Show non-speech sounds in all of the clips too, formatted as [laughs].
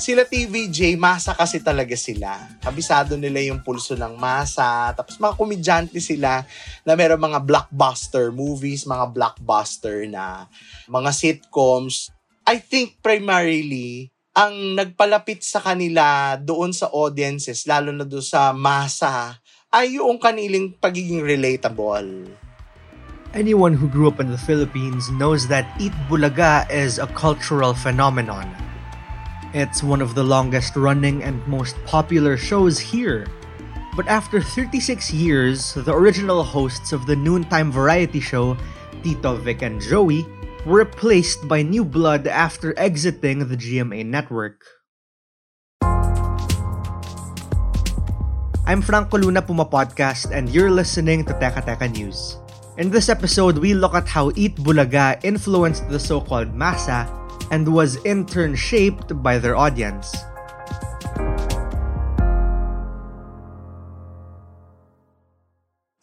Sila TVJ, masa kasi talaga sila. Kabisado nila yung pulso ng masa. Tapos mga komedyante sila na meron mga blockbuster movies, mga blockbuster na mga sitcoms. I think primarily, ang nagpalapit sa kanila doon sa audiences, lalo na doon sa masa, ay yung kanilang pagiging relatable. Anyone who grew up in the Philippines knows that Eat Bulaga is a cultural phenomenon. It's one of the longest running and most popular shows here. But after 36 years, the original hosts of the noontime variety show, Tito Vic and Joey, were replaced by new blood after exiting the GMA network. I'm Franco Luna Puma Podcast, and you're listening to Teka Teka News. In this episode, we look at how Eat Bulaga influenced the so-called masa and was in turn shaped by their audience.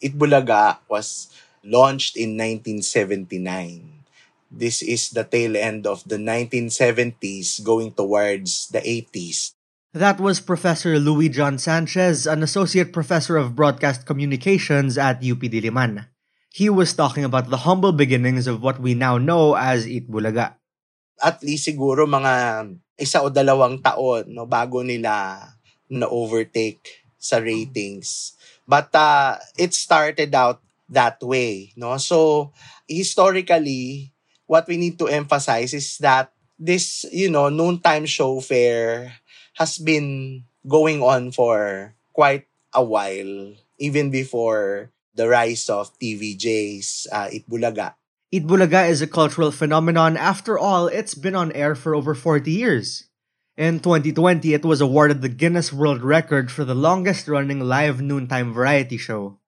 Itbulaga was launched in 1979. This is the tail end of the 1970s going towards the 80s. That was Professor Louis John Sanchez, an associate professor of broadcast communications at UP Diliman. He was talking about the humble beginnings of what we now know as Itbulaga at least siguro mga isa o dalawang taon no bago nila na overtake sa ratings. But uh, it started out that way, no? So historically, what we need to emphasize is that this, you know, noontime show fair has been going on for quite a while, even before the rise of TVJ's uh, Itbulaga. Itbulaga is a cultural phenomenon. After all, it's been on air for over 40 years. In 2020, it was awarded the Guinness World Record for the longest running live noontime variety show.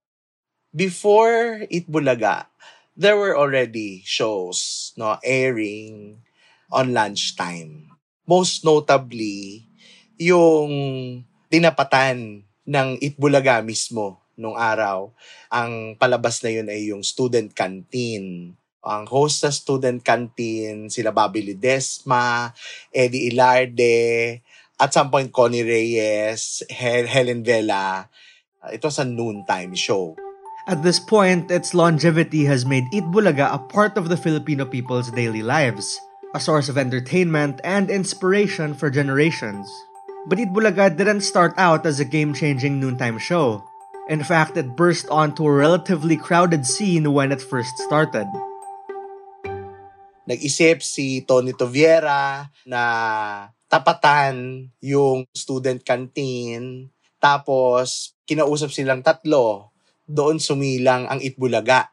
Before Itbulaga, there were already shows no airing on lunchtime. Most notably, yung tinapatan ng Itbulaga mismo nung araw. Ang palabas na yun ay yung student canteen ang host sa student canteen, sila Bobby Ledesma, Eddie Ilarde, at some point Connie Reyes, Hel- Helen Vela. Uh, ito sa noontime show. At this point, its longevity has made Eat Bulaga a part of the Filipino people's daily lives, a source of entertainment and inspiration for generations. But Eat Bulaga didn't start out as a game-changing noontime show. In fact, it burst onto a relatively crowded scene when it first started nag-isip si Tony Toviera na tapatan yung student canteen. Tapos, kinausap silang tatlo. Doon sumilang ang Itbulaga.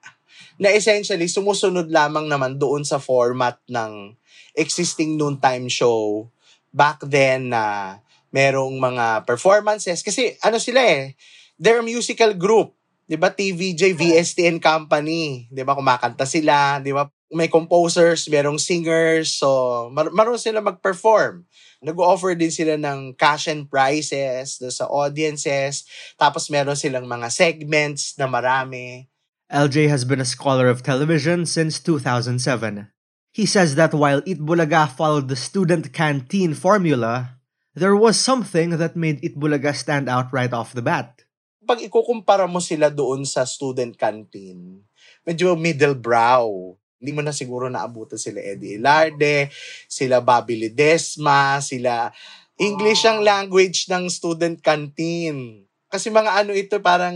Na essentially, sumusunod lamang naman doon sa format ng existing noontime show back then na merong mga performances. Kasi ano sila eh, they're a musical group. 'di ba TVJ VSTN Company, 'di ba kumakanta sila, 'di ba? May composers, merong singers, so mar- marunong sila mag-perform. Nag-offer din sila ng cash and prizes do sa audiences. Tapos meron silang mga segments na marami. LJ has been a scholar of television since 2007. He says that while Itbulaga followed the student canteen formula, there was something that made Itbulaga stand out right off the bat. Pag ikukumpara mo sila doon sa student canteen, medyo middle brow. Hindi mo na siguro naabutan sila Eddie Ilarde, sila Bobby Ledesma, sila English ang language ng student canteen. Kasi mga ano ito parang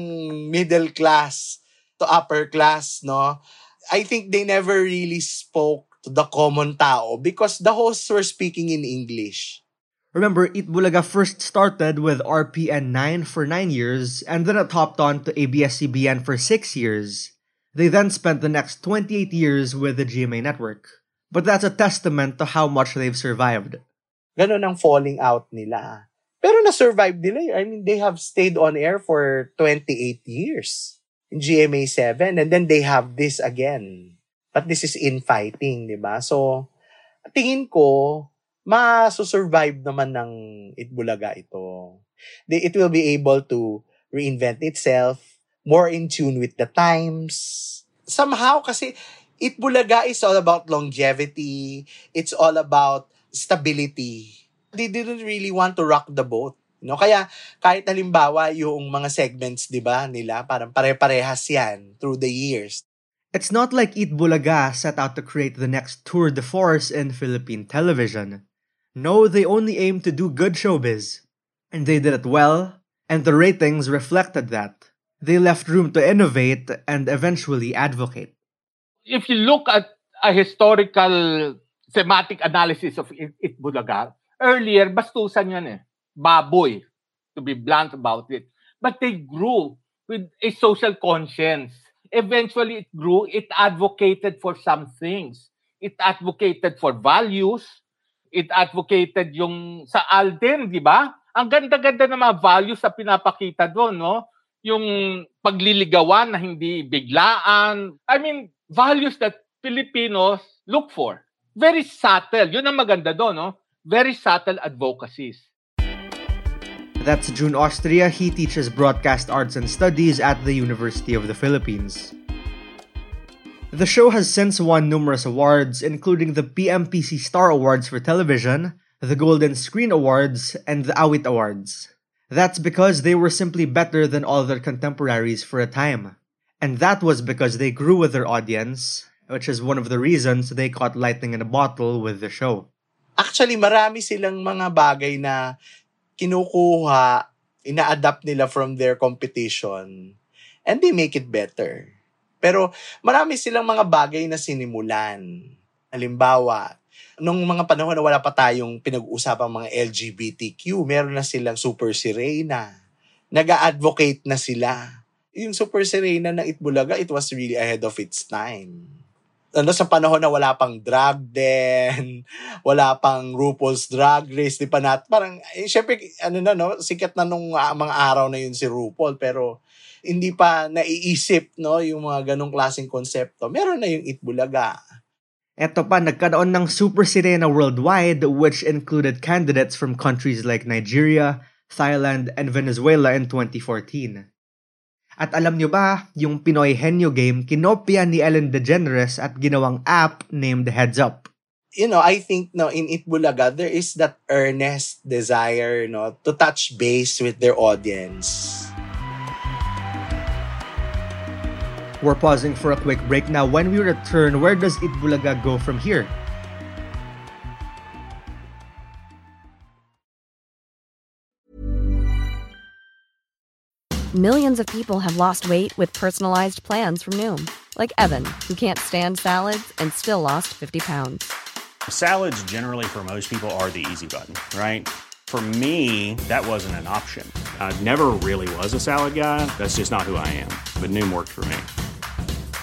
middle class to upper class, no? I think they never really spoke to the common tao because the hosts were speaking in English. Remember, Eat Bulaga first started with RPN 9 for 9 years, and then it hopped on to ABS-CBN for 6 years. They then spent the next 28 years with the GMA network. But that's a testament to how much they've survived. Ganon ang falling out nila. Pero na-survive nila. I mean, they have stayed on air for 28 years in GMA 7 and then they have this again. But this is infighting, di ba? So, tingin ko, masusurvive naman ng Itbulaga ito. It will be able to reinvent itself, more in tune with the times. Somehow, kasi Itbulaga is all about longevity. It's all about stability. They didn't really want to rock the boat. No? Kaya kahit halimbawa yung mga segments, 'di ba, nila, parang pare-parehas 'yan through the years. It's not like Eat Bulaga set out to create the next tour de force in Philippine television. No, they only aimed to do good showbiz. And they did it well, and the ratings reflected that. They left room to innovate and eventually advocate. If you look at a historical thematic analysis of It, It Bulaga, earlier, bastusan yan eh. Baboy, to be blunt about it. But they grew with a social conscience. Eventually, it grew. It advocated for some things. It advocated for values. It advocated yung sa Alden, di ba? Ang ganda-ganda ng mga values na pinapakita doon, no? Yung pagliligawan na hindi biglaan. I mean, values that Filipinos look for. Very subtle. Yun ang maganda doon, no? Very subtle advocacies. That's June Austria. He teaches broadcast arts and studies at the University of the Philippines. The show has since won numerous awards, including the PMPC Star Awards for television, the Golden Screen Awards, and the Awit Awards. That's because they were simply better than all their contemporaries for a time. And that was because they grew with their audience, which is one of the reasons they caught lightning in a bottle with the show. Actually, marami silang mga bagay na kinukuha, ina-adapt nila from their competition, and they make it better. Pero marami silang mga bagay na sinimulan. Halimbawa, nung mga panahon na wala pa tayong pinag-uusapang mga LGBTQ, meron na silang Super Sirena. Nag-advocate na sila. Yung Super Sirena ng Itbulaga, it was really ahead of its time. Ano, sa panahon na wala pang drag den, [laughs] wala pang RuPaul's Drag Race, di pa nat, parang, eh, syempre, ano na, no, sikat na nung uh, mga araw na yun si RuPaul, pero hindi pa naiisip, no, yung mga ganong klaseng konsepto. Meron na yung Itbulaga. Eto pa, nagkaroon ng Super Sirena worldwide which included candidates from countries like Nigeria, Thailand, and Venezuela in 2014. At alam nyo ba, yung Pinoy Henyo game, kinopya ni Ellen DeGeneres at ginawang app named Heads Up. You know, I think no in Itbulaga there is that earnest desire, no, to touch base with their audience. We're pausing for a quick break now. When we return, where does Itbulaga go from here? Millions of people have lost weight with personalized plans from Noom, like Evan, who can't stand salads and still lost 50 pounds. Salads, generally, for most people, are the easy button, right? For me, that wasn't an option. I never really was a salad guy. That's just not who I am. But Noom worked for me.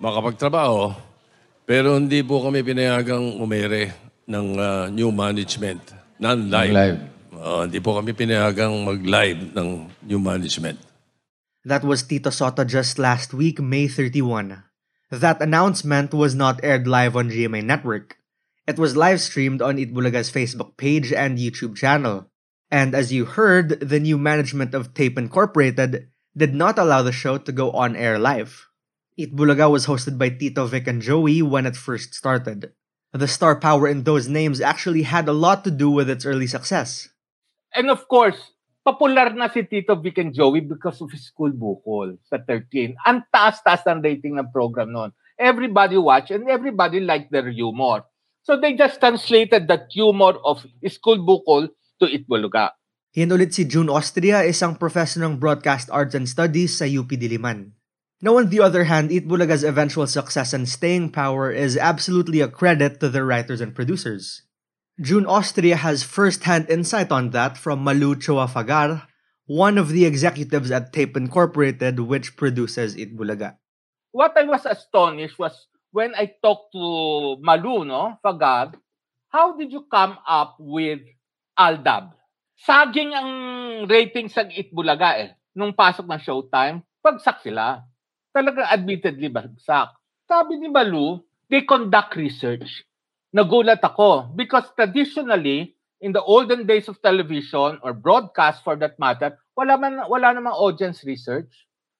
makapagtrabaho, pero hindi po kami pinayagang umere ng ah, new management. Non-live. Non-live. Ah, hindi po kami pinayagang mag-live ng new management. That was Tito Soto just last week, May 31. That announcement was not aired live on GMA Network. It was live streamed on Itbulaga's Facebook page and YouTube channel. And as you heard, the new management of Tape Incorporated did not allow the show to go on air live. Itbulaga was hosted by Tito Vic and Joey when it first started. The star power in those names actually had a lot to do with its early success. And of course, popular na si Tito Vic and Joey because of his school bukol sa 13. Ang taas-taas ng rating ng program noon. Everybody watched and everybody liked their humor. So they just translated that humor of school bukol to Itbulaga. Yan ulit si June Austria, isang professor ng Broadcast Arts and Studies sa UP Diliman. Now, on the other hand, Itbulaga's eventual success and staying power is absolutely a credit to their writers and producers. June Austria has first-hand insight on that from Malu Choafagar, one of the executives at Tape Incorporated, which produces Itbulaga. What I was astonished was when I talked to Malu, no, Fagar, how did you come up with Aldab? Saging ang ratings ng Itbulaga eh. Nung pasok ng Showtime, bagsak sila. Talaga admittedly bagsak. Sabi ni Malu, they conduct research. Nagulat ako because traditionally, in the olden days of television or broadcast for that matter, wala man wala namang audience research.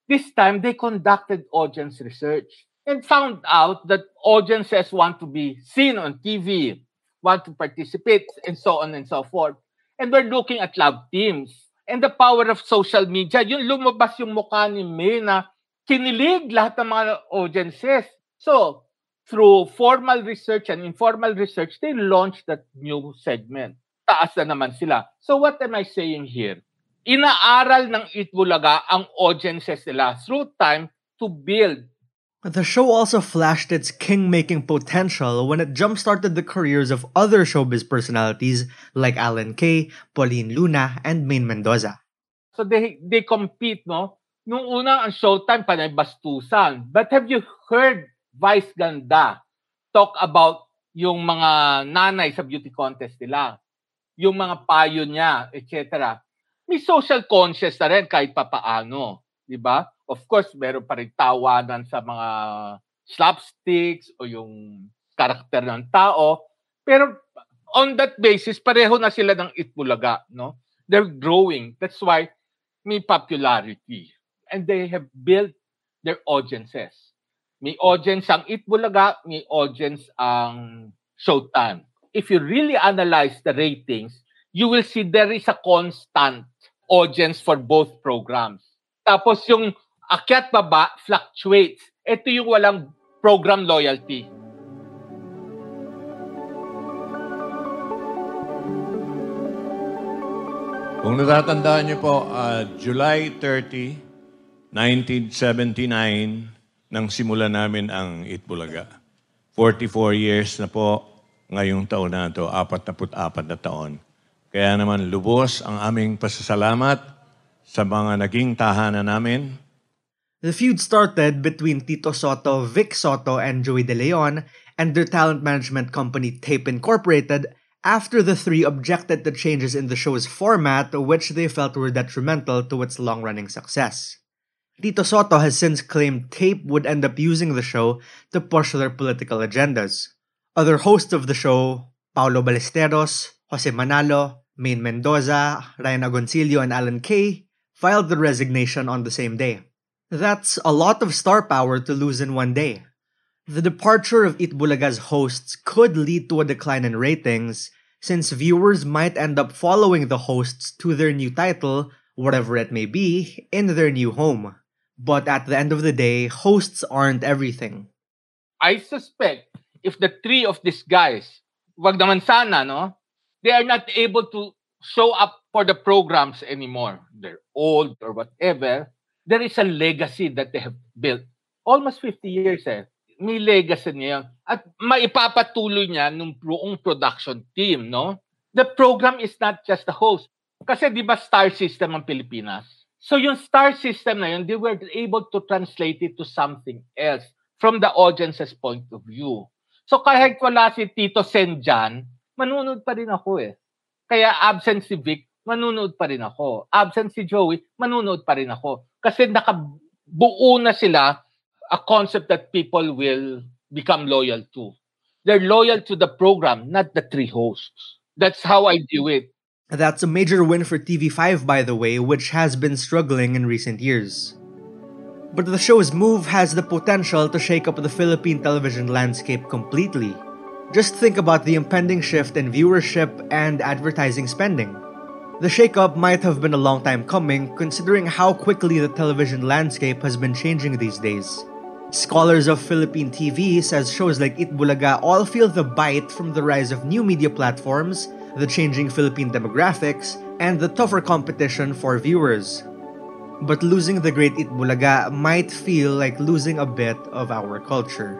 This time they conducted audience research and found out that audiences want to be seen on TV, want to participate and so on and so forth. And we're looking at love teams. And the power of social media, yung lumabas yung mukha ni May na kinilig lahat ng mga audiences. So, through formal research and informal research, they launched that new segment. Taas na naman sila. So what am I saying here? Inaaral ng Itbulaga ang audiences nila through time to build The show also flashed its king-making potential when it jump-started the careers of other showbiz personalities like Alan Kay, Pauline Luna, and Maine Mendoza. So they they compete, no? Nung una ang Showtime panay bastusan. But have you heard Vice Ganda talk about yung mga nanay sa beauty contest nila? Yung mga payo niya, etc. May social conscious na rin kahit papaano, di ba? Of course, meron pa rin tawanan sa mga slapsticks o yung karakter ng tao. Pero on that basis, pareho na sila ng Itbulaga, no? They're growing. That's why may popularity. And they have built their audiences. May audience ang Itbulaga, may audience ang Showtime. If you really analyze the ratings, you will see there is a constant audience for both programs. Tapos yung akyat baba fluctuates. Ito yung walang program loyalty. Kung natatandaan niyo po, ah, July 30, 1979, nang simula namin ang Itbulaga. 44 years na po ngayong taon na ito, 44 na taon. Kaya naman lubos ang aming pasasalamat sa mga naging tahanan namin. The feud started between Tito Soto, Vic Soto, and Joey De Leon and their talent management company Tape Incorporated after the three objected to changes in the show's format which they felt were detrimental to its long-running success. Tito Soto has since claimed Tape would end up using the show to push their political agendas. Other hosts of the show, Paulo Ballesteros, Jose Manalo, Maine Mendoza, Ryan Agoncillo, and Alan Kay, filed their resignation on the same day. That's a lot of star power to lose in one day. The departure of Itbulaga's hosts could lead to a decline in ratings, since viewers might end up following the hosts to their new title, whatever it may be, in their new home. But at the end of the day, hosts aren't everything. I suspect if the three of these guys, wag naman sana, no? They are not able to show up for the programs anymore. They're old or whatever. There is a legacy that they have built. Almost 50 years eh. May legacy niya. At maipapatuloy niya nung buong production team, no? The program is not just the host. Kasi di ba star system ang Pilipinas? So yung star system na yun, they were able to translate it to something else from the audience's point of view. So kahit wala si Tito Sen dyan, manunod pa rin ako eh. Kaya absent si Vic, manunod pa rin ako. Absent si Joey, manunod pa rin ako. Kasi nakabuo na sila a concept that people will become loyal to. They're loyal to the program, not the three hosts. That's how I do it. That's a major win for TV5, by the way, which has been struggling in recent years. But the show's move has the potential to shake up the Philippine television landscape completely. Just think about the impending shift in viewership and advertising spending. The shakeup might have been a long time coming, considering how quickly the television landscape has been changing these days. Scholars of Philippine TV says shows like Itbulaga all feel the bite from the rise of new media platforms, the changing Philippine demographics, and the tougher competition for viewers. But losing the great Itbulaga might feel like losing a bit of our culture.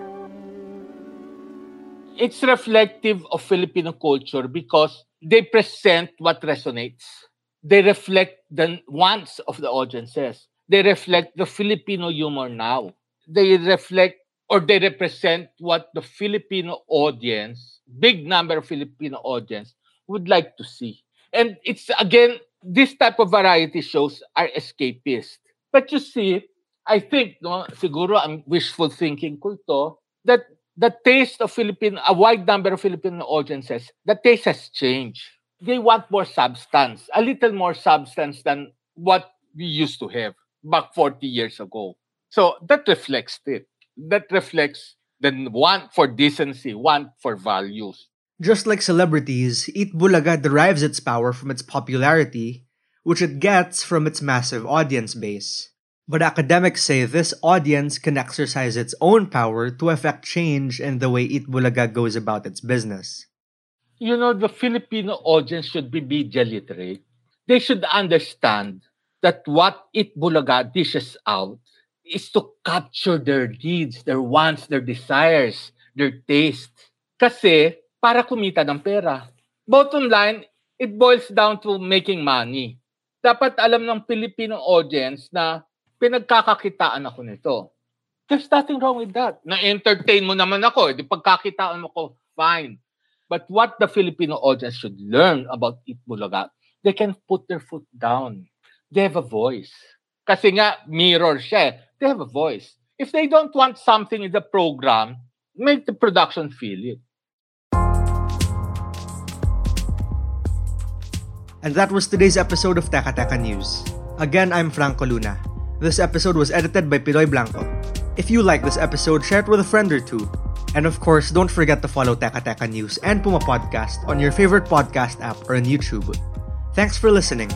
It's reflective of Filipino culture because they present what resonates. They reflect the wants of the audiences. They reflect the Filipino humor now they reflect or they represent what the Filipino audience, big number of Filipino audience, would like to see. And it's again, this type of variety shows are escapist. But you see, I think, no, siguro ang wishful thinking ko that the taste of Filipino, a wide number of Filipino audiences, the taste has changed. They want more substance, a little more substance than what we used to have back 40 years ago. So that reflects it. That reflects the want for decency, want for values. Just like celebrities, Eat Bulaga derives its power from its popularity, which it gets from its massive audience base. But academics say this audience can exercise its own power to affect change in the way Eat Bulaga goes about its business. You know, the Filipino audience should be media literate. They should understand that what Eat Bulaga dishes out is to capture their needs, their wants, their desires, their taste. Kasi para kumita ng pera. Bottom line, it boils down to making money. Dapat alam ng Filipino audience na pinagkakakitaan ako nito. There's nothing wrong with that. Na-entertain mo naman ako. Di pagkakitaan mo ko, fine. But what the Filipino audience should learn about Itbulaga, they can put their foot down. They have a voice. Kasi nga, mirror siya. They have a voice. If they don't want something in the program, make the production feel it. And that was today's episode of Teka Teka News. Again, I'm Franco Luna. This episode was edited by Piloy Blanco. If you like this episode, share it with a friend or two. And of course, don't forget to follow Teka Teka News and Puma Podcast on your favorite podcast app or on YouTube. Thanks for listening.